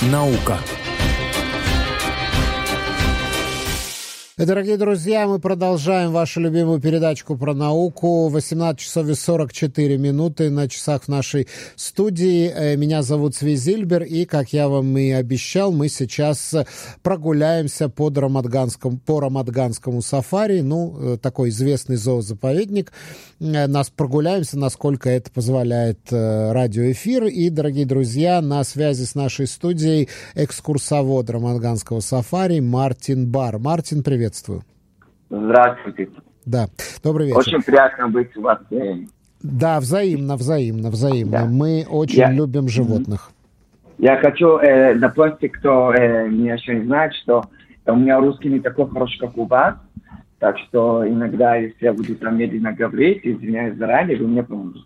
Наука. Дорогие друзья, мы продолжаем вашу любимую передачку про науку. 18 часов и 44 минуты на часах в нашей студии. Э, меня зовут Свизильбер, и, как я вам и обещал, мы сейчас прогуляемся под Рамадганском, по Рамадганскому сафари. Ну, э, такой известный зоозаповедник. Э, нас прогуляемся, насколько это позволяет радиоэфир. И, дорогие друзья, на связи с нашей студией экскурсовод Рамадганского сафари Мартин Бар. Мартин, привет приветствую. Здравствуйте. Да, добрый вечер. Очень приятно быть у вас. Да, взаимно, взаимно, взаимно. Да. Мы очень Я... любим животных. Я хочу э, дополнить, кто э, меня еще не знает, что у меня русский не такой хороший, как у вас. Так что иногда, если я буду там медленно говорить, извиняюсь заранее, вы мне поможете.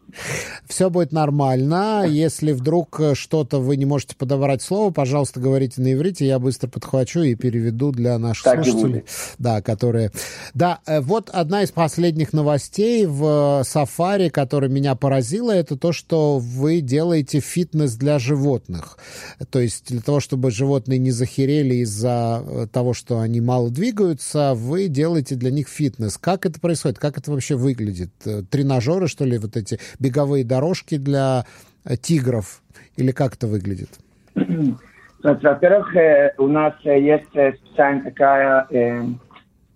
Все будет нормально. Если вдруг что-то вы не можете подобрать слово, пожалуйста, говорите на иврите, я быстро подхвачу и переведу для наших так слушателей. Да, которые... Да, э, вот одна из последних новостей в Сафари, которая меня поразила, это то, что вы делаете фитнес для животных. То есть для того, чтобы животные не захерели из-за э, того, что они мало двигаются, вы делаете для них фитнес. Как это происходит? Как это вообще выглядит? Э, тренажеры, что ли, вот эти беговые дорожки для э, тигров? Или как это выглядит? Во-первых, э, у нас есть специальная такая э,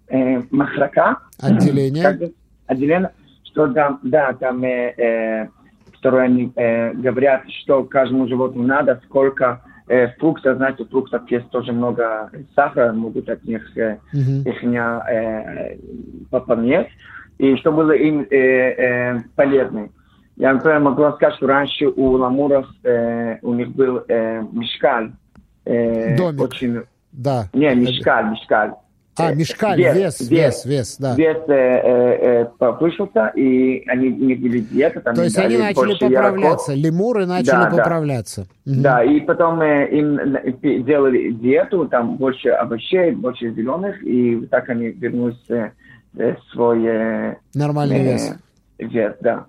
э, махрака. Отделение. Отделение, что там, да, там, э, э, которые они э, говорят, что каждому животному надо, сколько э, фрукты, знаете, фруктов есть тоже много сахара, могут от них э, mm-hmm. их не э, пополнять, и что было им э, э, полезно. Я, например, могу сказать, что раньше у ламуров э, у них был э, мешкаль. Э, Домик. Очень... Да. Не, мешкаль, мешкаль. А, мешкаль, вес, вес, вес, вес, да. Вес э, э, повышился, и они не были диеты. Там То есть они начали поправляться, ярков. лемуры начали да, поправляться. Да. Угу. да, и потом э, им делали диету, там больше овощей, больше зеленых, и так они вернулись э, свой... Э, Нормальный э, вес. Вес, да.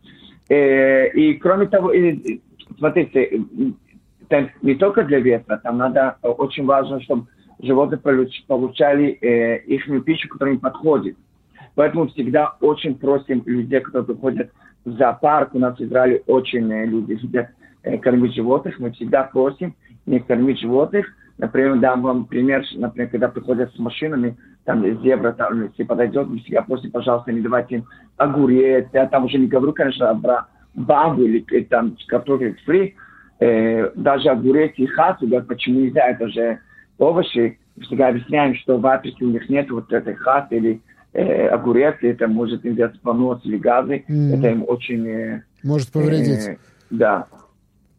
Э, и кроме того, смотрите, там не только для веса, там надо, очень важно, чтобы животные получали э, их пищу, которая им подходит. Поэтому всегда очень просим людей, которые приходят в зоопарк, у нас в Израиле очень э, люди любят э, кормить животных, мы всегда просим не кормить животных. Например, дам вам пример, например, когда приходят с машинами, там зебра, там, если подойдет, мы всегда просим, пожалуйста, не давайте огурец, я там уже не говорю, конечно, про бамбу или э, там картофель фри, э, даже огурец и хасу, говорят, почему нельзя, это же овощи, всегда объясняем, что в Африке у них нет вот этой хаты или э, огурец, это может им дать понос или газы, mm. это им очень... Э, может повредить. Э, да.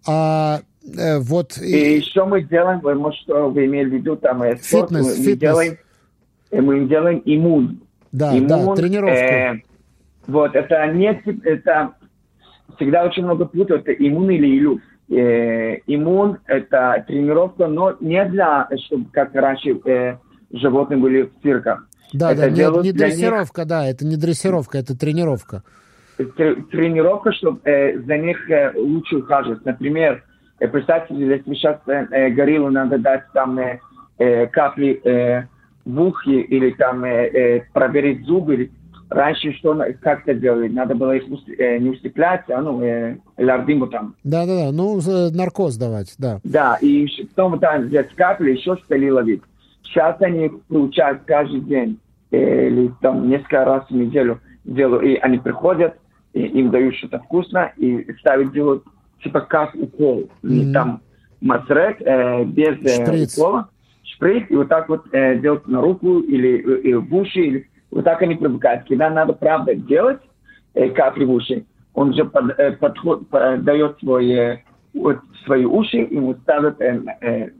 А э, вот... И, и что мы делаем, вы, может, что вы имели в виду, там, э, спорт, фитнес, мы, фитнес. Мы делаем, э, мы им делаем иммун. Да, иммун, да, тренировку. Э, вот, это не, это всегда очень много путают, это иммун или илюф э, иммун – это тренировка, но не для, чтобы как раньше э, животные были в цирках. Да, это да, не, не дрессировка, них, да, это не дрессировка, это тренировка. Тренировка, чтобы э, за них э, лучше ухаживать. Например, э, представьте, если сейчас э, э, гориллу надо дать там э, э, капли э, в ухе или там э, э, проверить зубы, или Раньше что, как это делали? Надо было их э, не усыплять, а ну, э, лардиму там. Да-да-да, ну, наркоз давать, да. Да, и потом там взять капли, еще что-то ловить. Сейчас они получают каждый день э, или там несколько раз в неделю делают, и они приходят, и им дают что-то вкусно, и ставят, делают типа как укол. Mm-hmm. Там масрек э, без э, укола, шприц, и вот так вот э, делают на руку или, или в уши, или вот так они привыкают. Когда надо правда делать э, капли в уши, он же под, э, подход, под, дает свои, э, вот, свои уши, ему ставят э, э,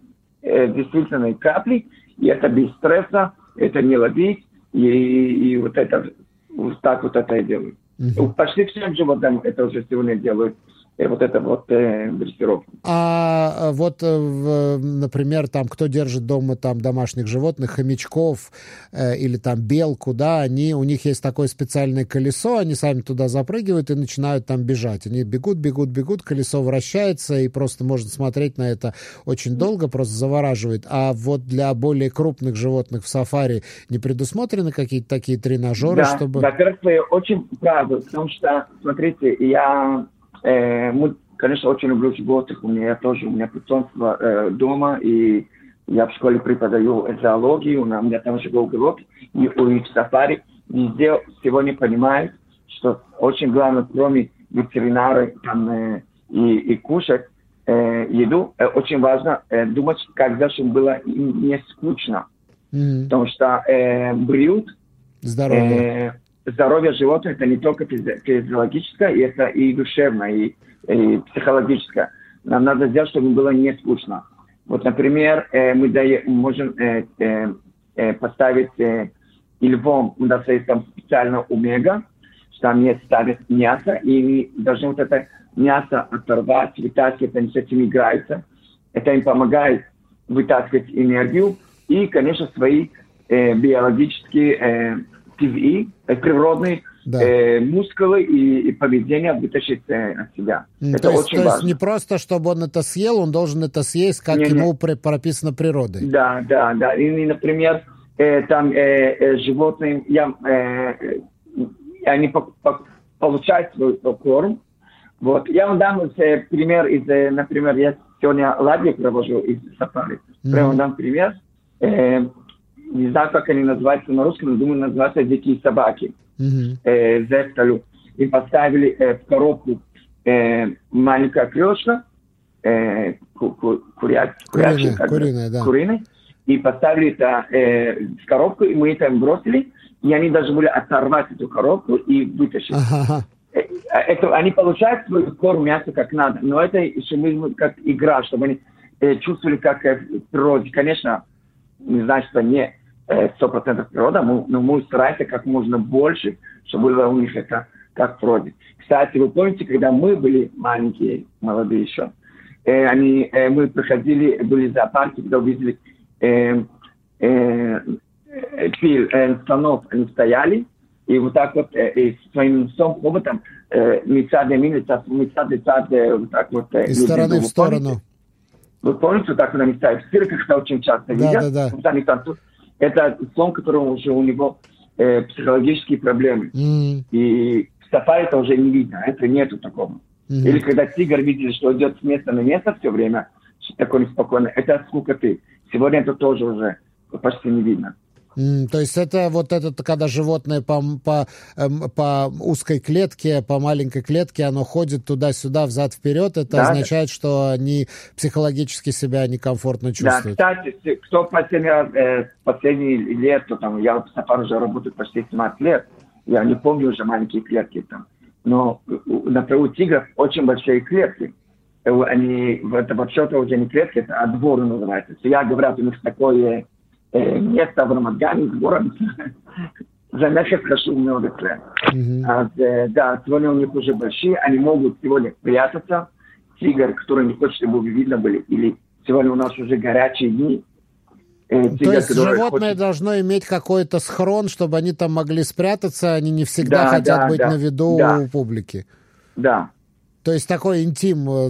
э, действительно капли, и это без стресса, это не ловить, и, и вот это вот так вот это и делают. Mm-hmm. Почти всем животным это уже сегодня делают. Вот это вот э, дрессировка. А вот, э, например, там, кто держит дома там домашних животных, хомячков э, или там белку, да, они, у них есть такое специальное колесо, они сами туда запрыгивают и начинают там бежать. Они бегут, бегут, бегут, колесо вращается, и просто можно смотреть на это очень долго, просто завораживает. А вот для более крупных животных в сафари не предусмотрены какие-то такие тренажеры, да, чтобы... Во-первых, вы очень правы, потому что, смотрите, я Э, мы, конечно, очень люблю животных. У меня тоже, у меня потомство э, дома, и я в школе преподаю зоологию, у меня там живой уголок, и у них в сафари везде сегодня понимают, что очень главное, кроме ветеринара там, э, и, и кушать э, еду, э, очень важно э, думать, когда чтобы было не скучно. Mm-hmm. Потому что э, бриют, Здоровье. Э, здоровье животных это не только физиологическое, это и душевное, и, и психологическое. Нам надо сделать, чтобы было не скучно. Вот, например, э, мы даем, можем э, э, э, поставить э, и львом, у нас есть там специально омега, что там есть ставят мясо, и должны вот это мясо оторвать, вытаскивать, они с этим играются. Это им помогает вытаскивать энергию и, конечно, свои э, биологические э, ТВИ, э, природные да. э, мускулы и, и поведение вытащить э, от себя. Mm, это то есть, очень то важно. есть не просто, чтобы он это съел, он должен это съесть, как не, ему не. прописано природой. Да, да, да. И, например, э, там э, э, животные, я, э, они по, по, получают свой корм. Вот. Я вам дам э, пример из, э, например, я сегодня ладьи провожу из сафари. Mm-hmm. Прямо дам пример. Э, не знаю, как они называются на русском, но думаю, называются дикие собаки. Mm-hmm. Э. И поставили э, в коробку э, маленькая крылышко, э, ку- ку- куря, куриная, куриная, да. куриный, и поставили это э, в коробку, и мы это бросили, и они должны были оторвать эту коробку и вытащить. Ага. Э, это, они получают свой корм мясо как надо, но это еще как игра, чтобы они э, чувствовали, как э, в природе. Конечно, не значит, что не сто процентов природа, мы, но мы стараемся как можно больше, чтобы было у них это как вроде. Кстати, вы помните, когда мы были маленькие, молодые еще, э, они, э, мы приходили, были в зоопарке, когда увидели э, э, пил, э, слонов, они стояли, и вот так вот э, и своим носом, хоботом, э, лица до лица, лица лица, вот так вот. Э, Из стороны в сторону. Вы помните, так когда они ставят в цирках, это очень часто да, видят, да, да. они танцуют. Это слон, которого уже у него э, психологические проблемы. Mm. И сафари это уже не видно, это нету такого. Mm-hmm. Или когда тигр видит, что идет с места на место все время, такой неспокойный, это от скукоты. Сегодня это тоже уже почти не видно. То есть это вот это, когда животное по, по, эм, по узкой клетке, по маленькой клетке, оно ходит туда-сюда, взад-вперед, это да, означает, что они психологически себя некомфортно чувствуют. Да, кстати, кто последний, э, последний лет, то там, я в Сафар уже работаю почти 17 лет, я не помню уже маленькие клетки там, но, например, у тигров очень большие клетки. Э, они, это вообще-то уже не клетки, это а двор называется. Я говорю, у них такое Э, место в Рамадгане, город за месяц прошел много лет. Mm-hmm. А, э, да, сегодня у них уже большие, они могут сегодня прятаться. Тигр, который не хочет, чтобы видно были, или сегодня у нас уже горячие дни, э, Тигр, То есть животное хочет... должно иметь какой-то схрон, чтобы они там могли спрятаться, они не всегда да, хотят да, быть да, на виду да. у публики. Да, то есть такой интим, э,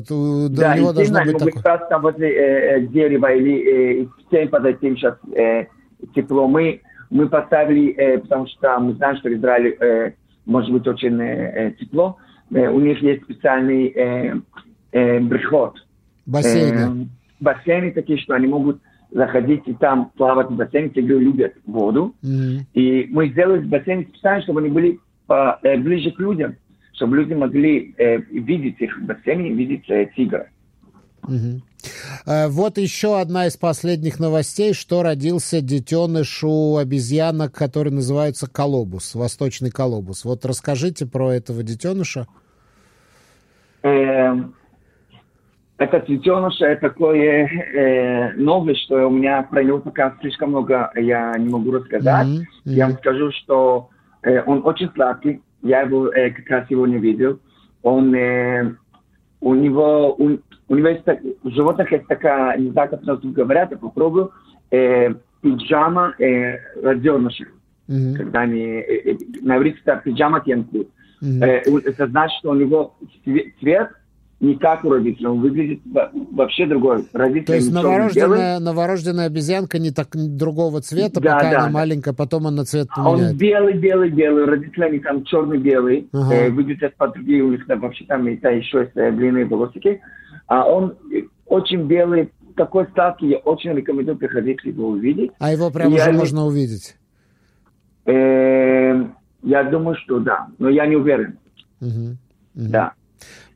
да, у него должно быть такое. Да, там возле э, дерева или э, тень под этим сейчас э, тепло. Мы, мы поставили, э, потому что мы знаем, что в Израиле э, может быть очень э, э тепло. Э, у них есть специальный э, э, брехот. Бассейны. Э, бассейны такие, что они могут заходить и там плавать в бассейне. Тигры любят воду. Mm-hmm. И мы сделали бассейн специально, чтобы они были по, э, ближе к людям чтобы люди могли э, видеть их бассейне, видеть э, тигра. Угу. Вот еще одна из последних новостей, что родился детеныш у обезьянок, который называется колобус, восточный колобус. Вот расскажите про этого детеныша. Э, этот детеныш такое э, новое, что у меня про него пока слишком много я не могу рассказать. Mm-hmm. Mm-hmm. Я вам скажу, что э, он очень сладкий, я его э, как раз сегодня видел. Он, э, у него, у, у него есть, у животных есть такая, не знаю, как на говорят, я попробую, э, пиджама э, развернувших. Mm-hmm. Когда они, э, э, на иврите это пиджама тенку. Mm-hmm. Э, это значит, что у него цвет не как у родителей, он выглядит вообще другой. Родители То есть новорожденная, новорожденная обезьянка не так другого цвета, да, пока да, она маленькая, потом она цвет поменяет. Он белый, белый, белый, родители они там черный-белый, ага. э, выглядят по другие, у них да, вообще там это еще есть э, длинные волосики, а он очень белый, такой статки, я очень рекомендую приходить его увидеть. А его прямо уже можно увидеть? Э, я думаю, что да, но я не уверен. Угу. Угу. Да.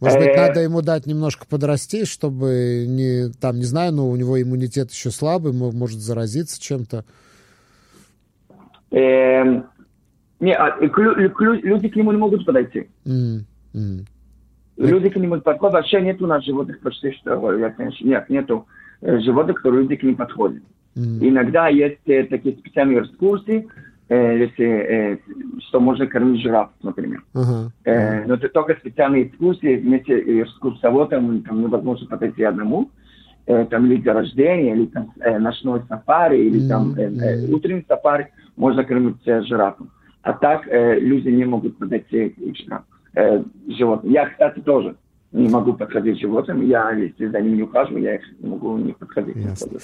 Может быть, надо э, ему дать немножко подрасти, чтобы не, там, не знаю, но у него иммунитет еще слабый, может заразиться чем-то. Эм, не, а, люди к нему не могут подойти. Люди к нему подходят. Вообще нет у нас животных почти что, я, конечно, нет, нету э, животных, которые люди к ним подходят. Иногда есть э, такие специальные экскурсии, если, э, что можно кормить жираф, например. Uh-huh. Uh-huh. Но это только специальные экскурсии, вместе с экскурсоводом там невозможно подойти одному. Э, там или день рождения, или там э, ночной сафари, или там э, утренний сафари, можно кормить жирафом. А так люди не могут подойти к животным. Я, кстати, тоже не могу подходить животным. Я, если за ними не ухаживаю, я их не могу не подходить. Ясно.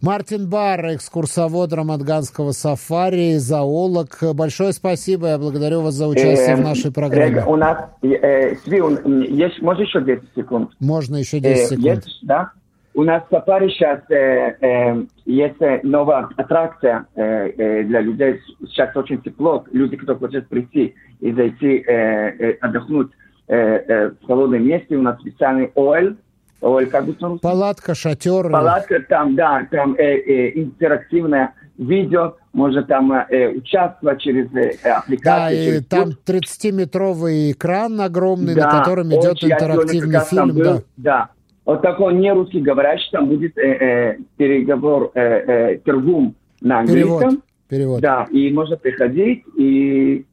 Мартин Бар, экскурсовод Рамадганского сафари, зоолог. Большое спасибо. Я благодарю вас за участие в эм, нашей программе. У нас, э, Сви, есть, можно еще 10 секунд? Можно еще 10 э, секунд. Есть, да? У нас в сафари сейчас э, э, есть новая аттракция э, э, для людей. Сейчас очень тепло. Люди, кто хочет прийти и зайти э, э, отдохнуть Э, э, в холодном месте, у нас специальный оэль, оэль как бы Палатка, шатер. Палатка, там, да, там э, э, интерактивное видео, можно там э, участвовать через э, аппликацию. Да, через и там 30-метровый экран огромный, да, на котором идет интерактивный фильм. Был, да. да. Вот такой не русский говорящий, там будет э, э, переговор, э, э, тергум на английском. Перевод. Перевод. Да, и можно приходить и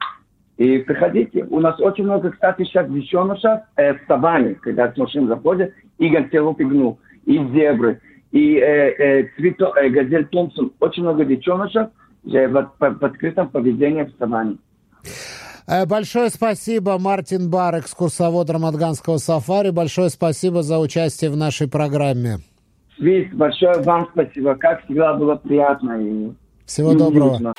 и приходите. У нас очень много, кстати, сейчас детенышев э, в саванне, когда с машин заходят, и антилопы гну, и зебры, и э, э, цвето, э, газель Томпсон. Очень много детенышев э, в, в, в открытом поведении в саванне. Э, большое спасибо, Мартин Бар, экскурсовод Рамадганского сафари. Большое спасибо за участие в нашей программе. Свит, большое вам спасибо. Как всегда было приятно. И Всего доброго. Нужно.